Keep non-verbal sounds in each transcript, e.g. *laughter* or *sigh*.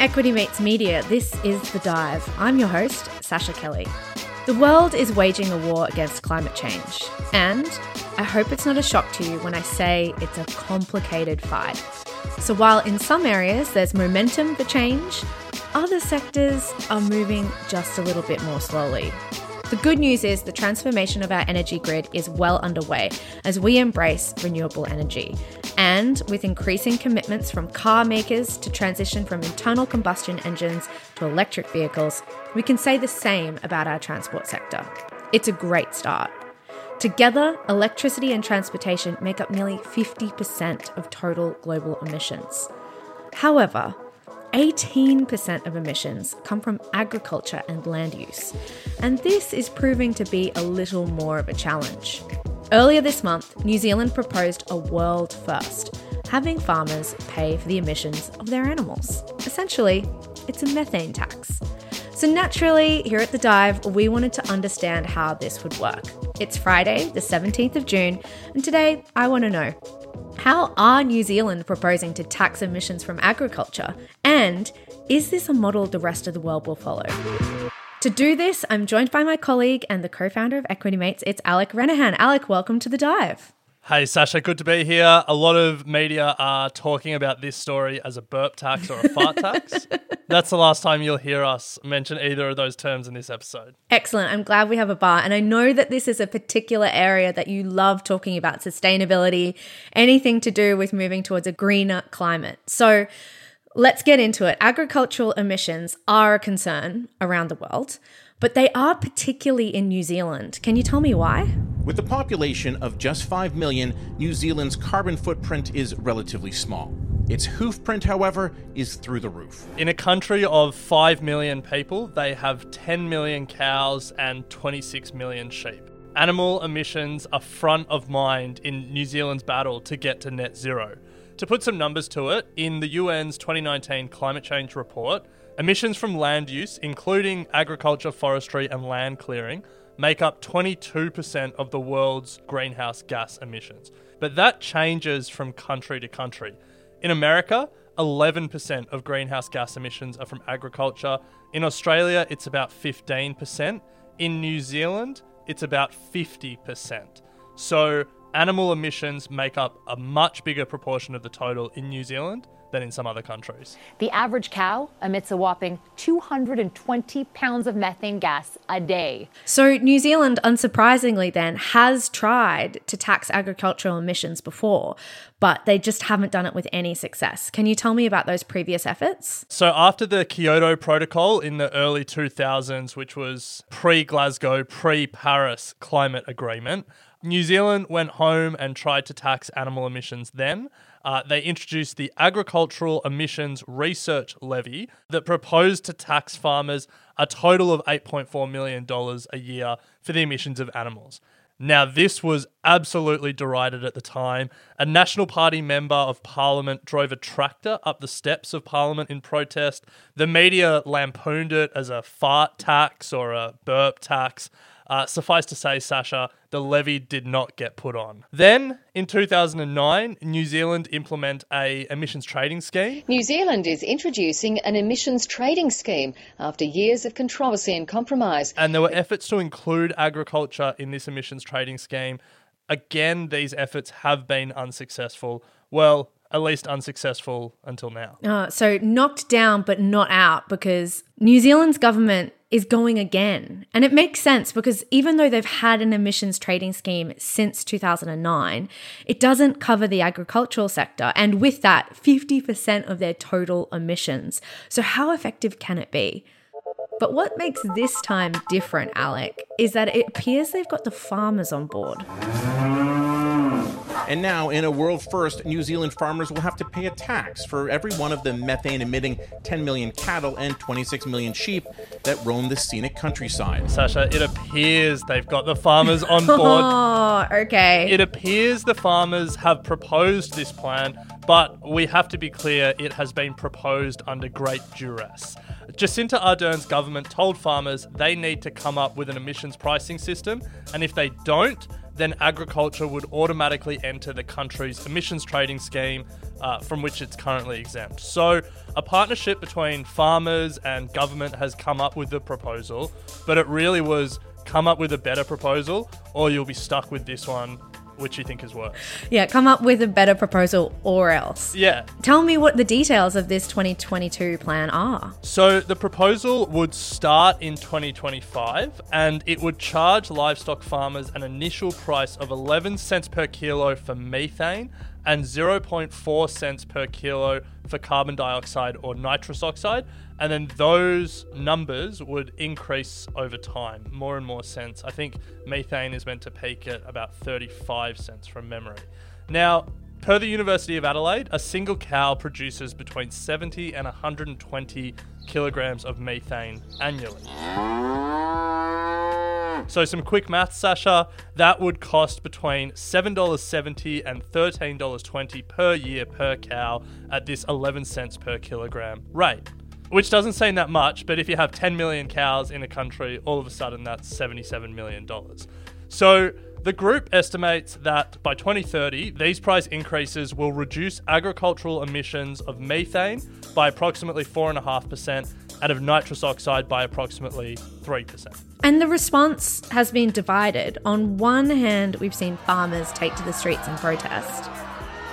Equity Mates Media, this is The Dive. I'm your host, Sascha Kelly. The world is waging a war against climate change, and I hope it's not a shock to you when I say it's a complicated fight. So, while in some areas there's momentum for change, other sectors are moving just a little bit more slowly. The good news is the transformation of our energy grid is well underway as we embrace renewable energy. And with increasing commitments from car makers to transition from internal combustion engines to electric vehicles, we can say the same about our transport sector. It's a great start. Together, electricity and transportation make up nearly 50% of total global emissions. However, 18% of emissions come from agriculture and land use, and this is proving to be a little more of a challenge. Earlier this month, New Zealand proposed a world first, having farmers pay for the emissions of their animals. Essentially, it's a methane tax. So, naturally, here at The Dive, we wanted to understand how this would work. It's Friday, the 17th of June, and today I want to know how are New Zealand proposing to tax emissions from agriculture? And is this a model the rest of the world will follow? To do this, I'm joined by my colleague and the co founder of Equity Mates. It's Alec Renehan. Alec, welcome to the dive. Hey, Sascha, good to be here. A lot of media are talking about this story as a burp tax or a fart tax. *laughs* That's the last time you'll hear us mention either of those terms in this episode. Excellent. I'm glad we have a bar. And I know that this is a particular area that you love talking about sustainability, anything to do with moving towards a greener climate. So, Let's get into it. Agricultural emissions are a concern around the world, but they are particularly in New Zealand. Can you tell me why? With a population of just 5 million, New Zealand's carbon footprint is relatively small. Its hoof print, however, is through the roof. In a country of 5 million people, they have 10 million cows and 26 million sheep. Animal emissions are front of mind in New Zealand's battle to get to net zero. To put some numbers to it, in the UN's 2019 climate change report, emissions from land use, including agriculture, forestry, and land clearing, make up 22% of the world's greenhouse gas emissions. But that changes from country to country. In America, 11% of greenhouse gas emissions are from agriculture. In Australia, it's about 15%. In New Zealand, it's about 50%. So animal emissions make up a much bigger proportion of the total in New Zealand than in some other countries. The average cow emits a whopping 220 pounds of methane gas a day. So, New Zealand, unsurprisingly, then, has tried to tax agricultural emissions before, but they just haven't done it with any success. Can you tell me about those previous efforts? So, after the Kyoto Protocol in the early 2000s, which was pre Glasgow, pre Paris climate agreement, New Zealand went home and tried to tax animal emissions then. Uh, they introduced the Agricultural Emissions Research Levy that proposed to tax farmers a total of $8.4 million a year for the emissions of animals. Now, this was absolutely derided at the time. A National Party member of Parliament drove a tractor up the steps of Parliament in protest. The media lampooned it as a fart tax or a burp tax. Uh, suffice to say, Sascha, the levy did not get put on. Then, in 2009, New Zealand implement a emissions trading scheme. New Zealand is introducing an emissions trading scheme after years of controversy and compromise. And there were efforts to include agriculture in this emissions trading scheme. Again, these efforts have been unsuccessful. Well, at least unsuccessful until now. Uh, so knocked down but not out because New Zealand's government is going again. And it makes sense because even though they've had an emissions trading scheme since 2009, it doesn't cover the agricultural sector. And with that, 50% of their total emissions. So, how effective can it be? But what makes this time different, Alec, is that it appears they've got the farmers on board. And now, in a world first, New Zealand farmers will have to pay a tax for every one of the methane emitting 10 million cattle and 26 million sheep that roam the scenic countryside. Sascha, it appears they've got the farmers on *laughs* board. Oh, okay. It appears the farmers have proposed this plan, but we have to be clear it has been proposed under great duress. Jacinda Ardern's government told farmers they need to come up with an emissions pricing system, and if they don't, then agriculture would automatically enter the country's emissions trading scheme uh, from which it's currently exempt. So, a partnership between farmers and government has come up with the proposal, but it really was come up with a better proposal, or you'll be stuck with this one which you think is worse. Yeah, come up with a better proposal or else. Yeah. Tell me what the details of this 2022 plan are. So the proposal would start in 2025 and it would charge livestock farmers an initial price of 11 cents per kilo for methane and 0.4 cents per kilo for carbon dioxide or nitrous oxide. And then those numbers would increase over time, more and more cents. I think methane is meant to peak at about 35 cents from memory. Now, per the University of Adelaide, a single cow produces between 70 and 120 kilograms of methane annually. So, some quick math, Sascha. That would cost between $7.70 and $13.20 per year per cow at this 11 cents per kilogram rate. Which doesn't seem that much, but if you have 10 million cows in a country, all of a sudden that's $77 million. So, the group estimates that by 2030, these price increases will reduce agricultural emissions of methane by approximately 4.5% and of nitrous oxide by approximately 3%. And the response has been divided. On one hand, we've seen farmers take to the streets and protest.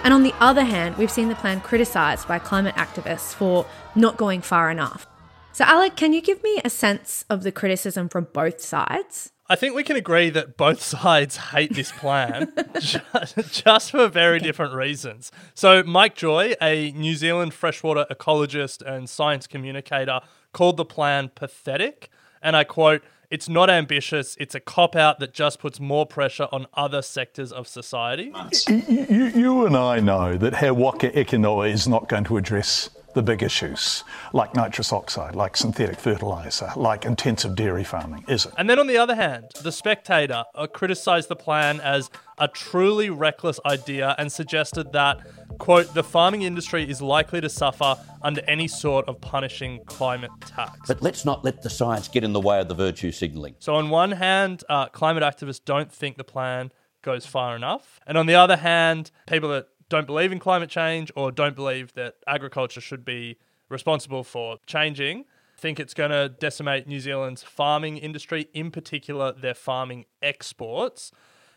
And on the other hand, we've seen the plan criticised by climate activists for not going far enough. So, Alec, can you give me a sense of the criticism from both sides? I think we can agree that both *laughs* sides hate this plan *laughs* just for very different reasons. So, Mike Joy, a New Zealand freshwater ecologist and science communicator, called the plan pathetic. And I quote, it's not ambitious. It's a cop out that just puts more pressure on other sectors of society. You, you and I know that He Waka Eke is not going to address the big issues like nitrous oxide, like synthetic fertilizer, like intensive dairy farming, is it? And then on the other hand, The Spectator uh, criticised the plan as a truly reckless idea and suggested that, quote, the farming industry is likely to suffer under any sort of punishing climate tax. But let's not let the science get in the way of the virtue signalling. So, on one hand, uh, climate activists don't think the plan goes far enough. And on the other hand, people that don't believe in climate change or don't believe that agriculture should be responsible for changing think it's going to decimate New Zealand's farming industry, in particular their farming exports.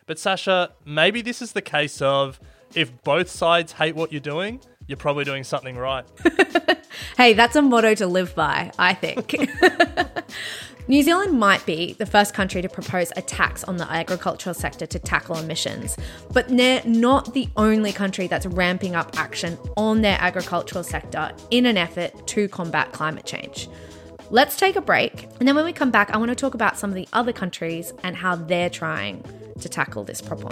But Sascha, maybe this is the case of if both sides hate what you're doing, you're probably doing something right. *laughs* hey, that's a motto to live by, I think. *laughs* New Zealand might be the first country to propose a tax on the agricultural sector to tackle emissions, but they're not the only country that's ramping up action on their agricultural sector in an effort to combat climate change. Let's take a break, and then when we come back, I want to talk about some of the other countries and how they're trying to tackle this problem.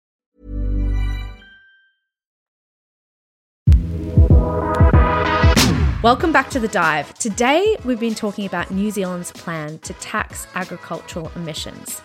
Welcome back to The Dive. Today, we've been talking about New Zealand's plan to tax agricultural emissions.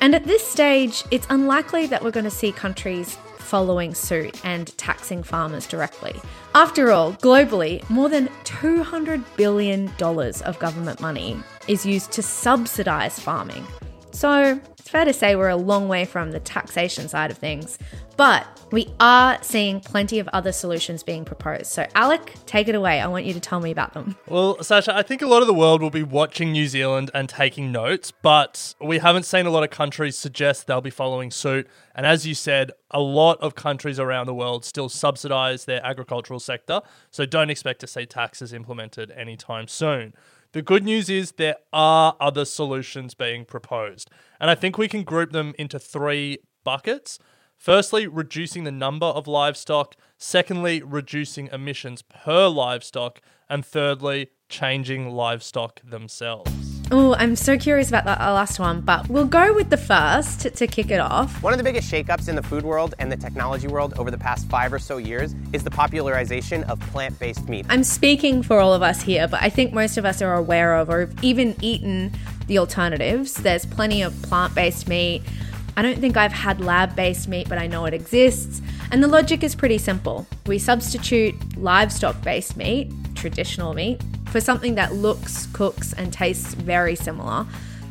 And at this stage, it's unlikely that we're going to see countries following suit and taxing farmers directly. After all, globally, more than $200 billion of government money is used to subsidise farming. So it's fair to say we're a long way from the taxation side of things. But we are seeing plenty of other solutions being proposed. So, Alec, take it away. I want you to tell me about them. Well, Sascha, I think a lot of the world will be watching New Zealand and taking notes, but we haven't seen a lot of countries suggest they'll be following suit. And as you said, a lot of countries around the world still subsidize their agricultural sector, so don't expect to see taxes implemented anytime soon. The good news is there are other solutions being proposed, and I think we can group them into three buckets. Firstly, reducing the number of livestock. Secondly, reducing emissions per livestock. And thirdly, changing livestock themselves. Oh, I'm so curious about that uh, last one, but we'll go with the first to, to kick it off. One of the biggest shakeups in the food world and the technology world over the past five or so years is the popularization of plant based meat. I'm speaking for all of us here, but I think most of us are aware of or have even eaten the alternatives. There's plenty of plant based meat. I don't think I've had lab based meat, but I know it exists. And the logic is pretty simple. We substitute livestock based meat, traditional meat, for something that looks, cooks, and tastes very similar.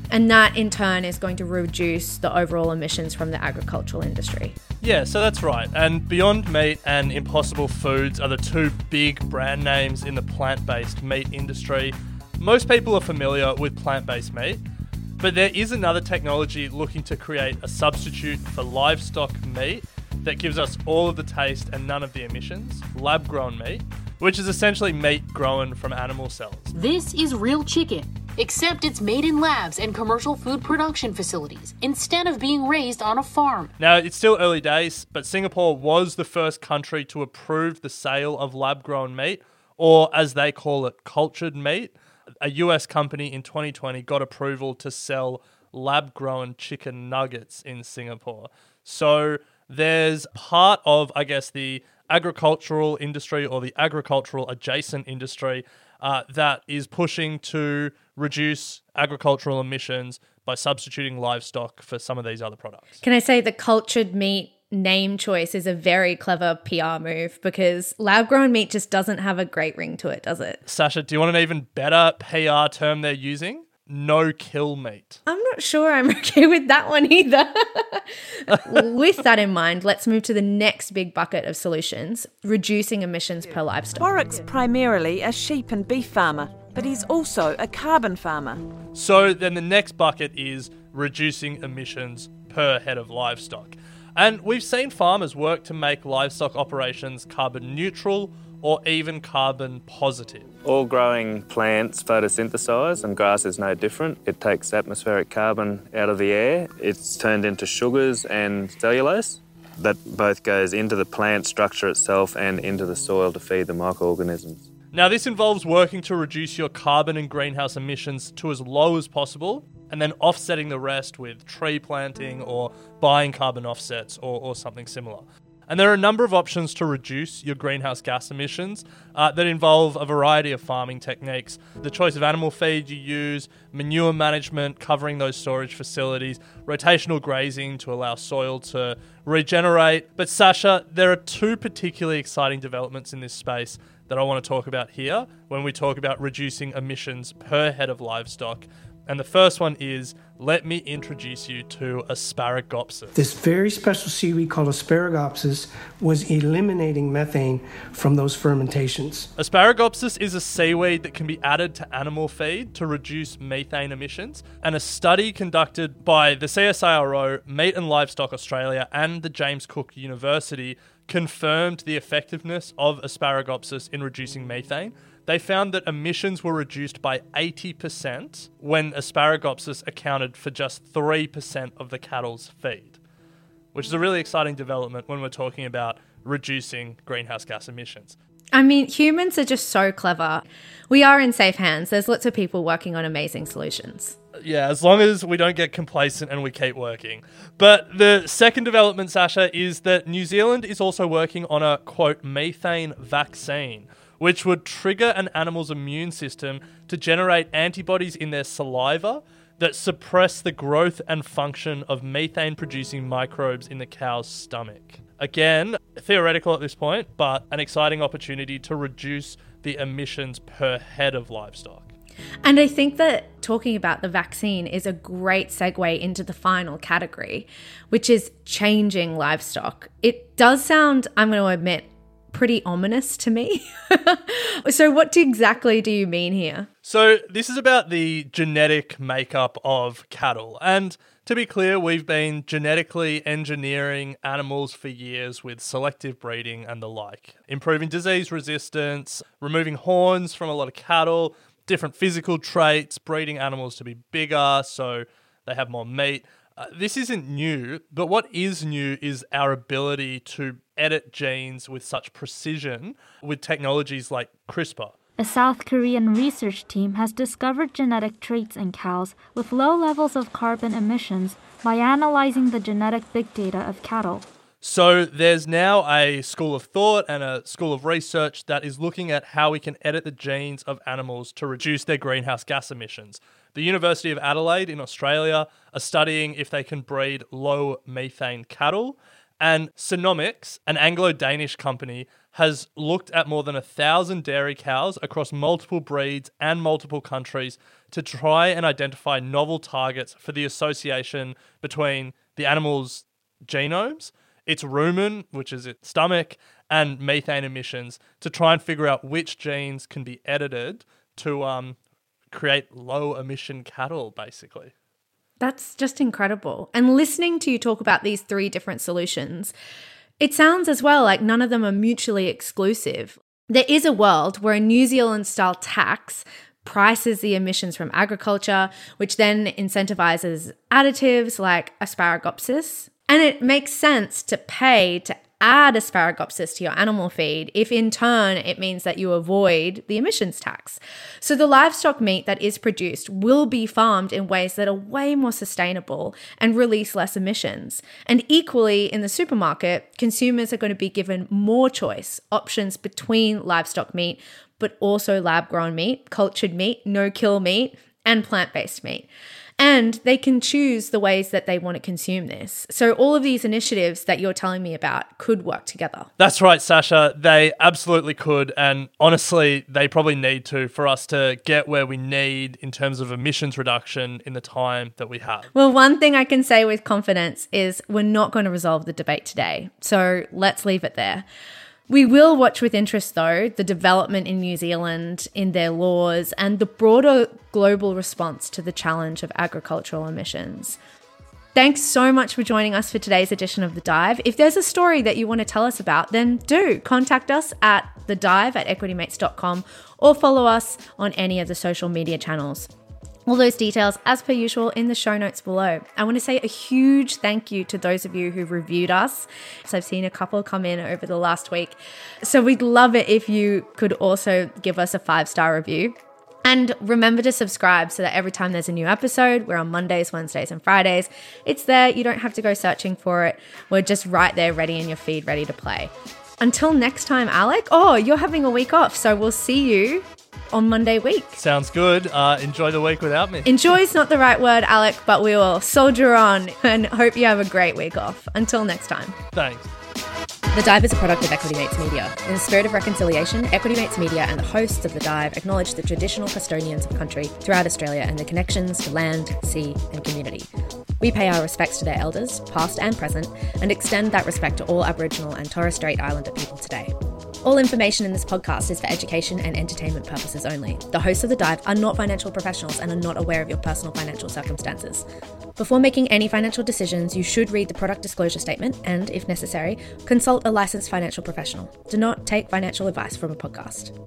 And that in turn is going to reduce the overall emissions from the agricultural industry. Yeah, so that's right. And Beyond Meat and Impossible Foods are the two big brand names in the plant based meat industry. Most people are familiar with plant based meat, but there is another technology looking to create a substitute for livestock meat that gives us all of the taste and none of the emissions lab grown meat, which is essentially meat grown from animal cells. This is real chicken, except it's made in labs and commercial food production facilities instead of being raised on a farm. Now, it's still early days, but Singapore was the first country to approve the sale of lab grown meat, or as they call it, cultured meat a US company in 2020 got approval to sell lab grown chicken nuggets in Singapore. So there's part of, I guess, the agricultural industry or the agricultural adjacent industry uh, that is pushing to reduce agricultural emissions by substituting livestock for some of these other products. Can I say the cultured meat name choice is a very clever PR move because lab grown meat just doesn't have a great ring to it, does it? Sascha, do you want an even better PR term they're using? No kill meat. I'm not sure I'm *laughs* okay with that one either. *laughs* with that in mind, let's move to the next big bucket of solutions reducing emissions per livestock. Warwick's primarily a sheep and beef farmer, but he's also a carbon farmer. So then the next bucket is reducing emissions per head of livestock. And we've seen farmers work to make livestock operations carbon neutral or even carbon positive. All growing plants photosynthesize, and grass is no different. It takes atmospheric carbon out of the air, it's turned into sugars and cellulose. That both goes into the plant structure itself and into the soil to feed the microorganisms. Now, this involves working to reduce your carbon and greenhouse emissions to as low as possible and then offsetting the rest with tree planting or buying carbon offsets or, or something similar. And there are a number of options to reduce your greenhouse gas emissions uh, that involve a variety of farming techniques. The choice of animal feed you use, manure management, covering those storage facilities, rotational grazing to allow soil to regenerate. But, Sascha, there are two particularly exciting developments in this space that I want to talk about here when we talk about reducing emissions per head of livestock and the first one is let me introduce you to Asparagopsis. This very special seaweed called Asparagopsis was eliminating methane from those fermentations. Asparagopsis is a seaweed that can be added to animal feed to reduce methane emissions. And a study conducted by the CSIRO, Meat and Livestock Australia, and the James Cook University confirmed the effectiveness of Asparagopsis in reducing methane they found that emissions were reduced by 80% when Asparagopsis accounted for just 3% of the cattle's feed, which is a really exciting development when we're talking about reducing greenhouse gas emissions. I mean, humans are just so clever. We are in safe hands. There's lots of people working on amazing solutions. Yeah, as long as we don't get complacent and we keep working. But the second development, Sascha, is that New Zealand is also working on a quote methane vaccine, which would trigger an animal's immune system to generate antibodies in their saliva that suppress the growth and function of methane producing microbes in the cow's stomach. Again, theoretical at this point, but an exciting opportunity to reduce the emissions per head of livestock. And I think that talking about the vaccine is a great segue into the final category, which is changing livestock. It does sound, I'm going to admit, pretty ominous to me. *laughs* so, what exactly do you mean here? So, this is about the genetic makeup of cattle. And to be clear, we've been genetically engineering animals for years with selective breeding and the like, improving disease resistance, removing horns from a lot of cattle, different physical traits, breeding animals to be bigger so they have more meat. Uh, this isn't new, but what is new is our ability to edit genes with such precision with technologies like CRISPR. A South Korean research team has discovered genetic traits in cows with low levels of carbon emissions by analyzing the genetic big data of cattle. So there's now a school of thought and a school of research that is looking at how we can edit the genes of animals to reduce their greenhouse gas emissions. The University of Adelaide in Australia are studying if they can breed low methane cattle. And Sonomics, an Anglo Danish company, has looked at more than a thousand dairy cows across multiple breeds and multiple countries to try and identify novel targets for the association between the animal's genomes its rumen, which is its stomach, and methane emissions to try and figure out which genes can be edited to um, create low emission cattle, basically. That's just incredible. And listening to you talk about these three different solutions, it sounds as well like none of them are mutually exclusive. There is a world where a New Zealand style tax prices the emissions from agriculture, which then incentivizes additives like asparagopsis and it makes sense to pay to add asparagopsis to your animal feed if in turn it means that you avoid the emissions tax. So the livestock meat that is produced will be farmed in ways that are way more sustainable and release less emissions. And equally in the supermarket, consumers are going to be given more choice, options between livestock meat, but also lab grown meat, cultured meat, no kill meat, and plant based meat and they can choose the ways that they want to consume this. So, all of these initiatives that you're telling me about could work together. That's right, Sascha. They absolutely could. And honestly, they probably need to for us to get where we need in terms of emissions reduction in the time that we have. Well, one thing I can say with confidence is we're not going to resolve the debate today. So, let's leave it there. We will watch with interest, though, the development in New Zealand in their laws and the broader global response to the challenge of agricultural emissions. Thanks so much for joining us for today's edition of The Dive. If there's a story that you want to tell us about, then do contact us at thedive at equitymates.com or follow us on any of the social media channels. All those details, as per usual, in the show notes below. I want to say a huge thank you to those of you who reviewed us. So I've seen a couple come in over the last week. So we'd love it if you could also give us a five star review. And remember to subscribe so that every time there's a new episode, we're on Mondays, Wednesdays, and Fridays. It's there. You don't have to go searching for it. We're just right there, ready in your feed, ready to play. Until next time, Alec. Oh, you're having a week off. So we'll see you on Monday week. Sounds good. Uh, enjoy the week without me. Enjoy is not the right word, Alec, but we will soldier on and hope you have a great week off. Until next time. Thanks. The Dive is a product of Equity Mates Media. In the spirit of reconciliation, Equity Mates Media and the hosts of The Dive acknowledge the traditional custodians of country throughout Australia and their connections to land, sea, and community. We pay our respects to their elders, past and present, and extend that respect to all Aboriginal and Torres Strait Islander people today. All information in this podcast is for education and entertainment purposes only. The hosts of The Dive are not financial professionals and are not aware of your personal financial circumstances. Before making any financial decisions, you should read the product disclosure statement and, if necessary, consult a licensed financial professional. Do not take financial advice from a podcast.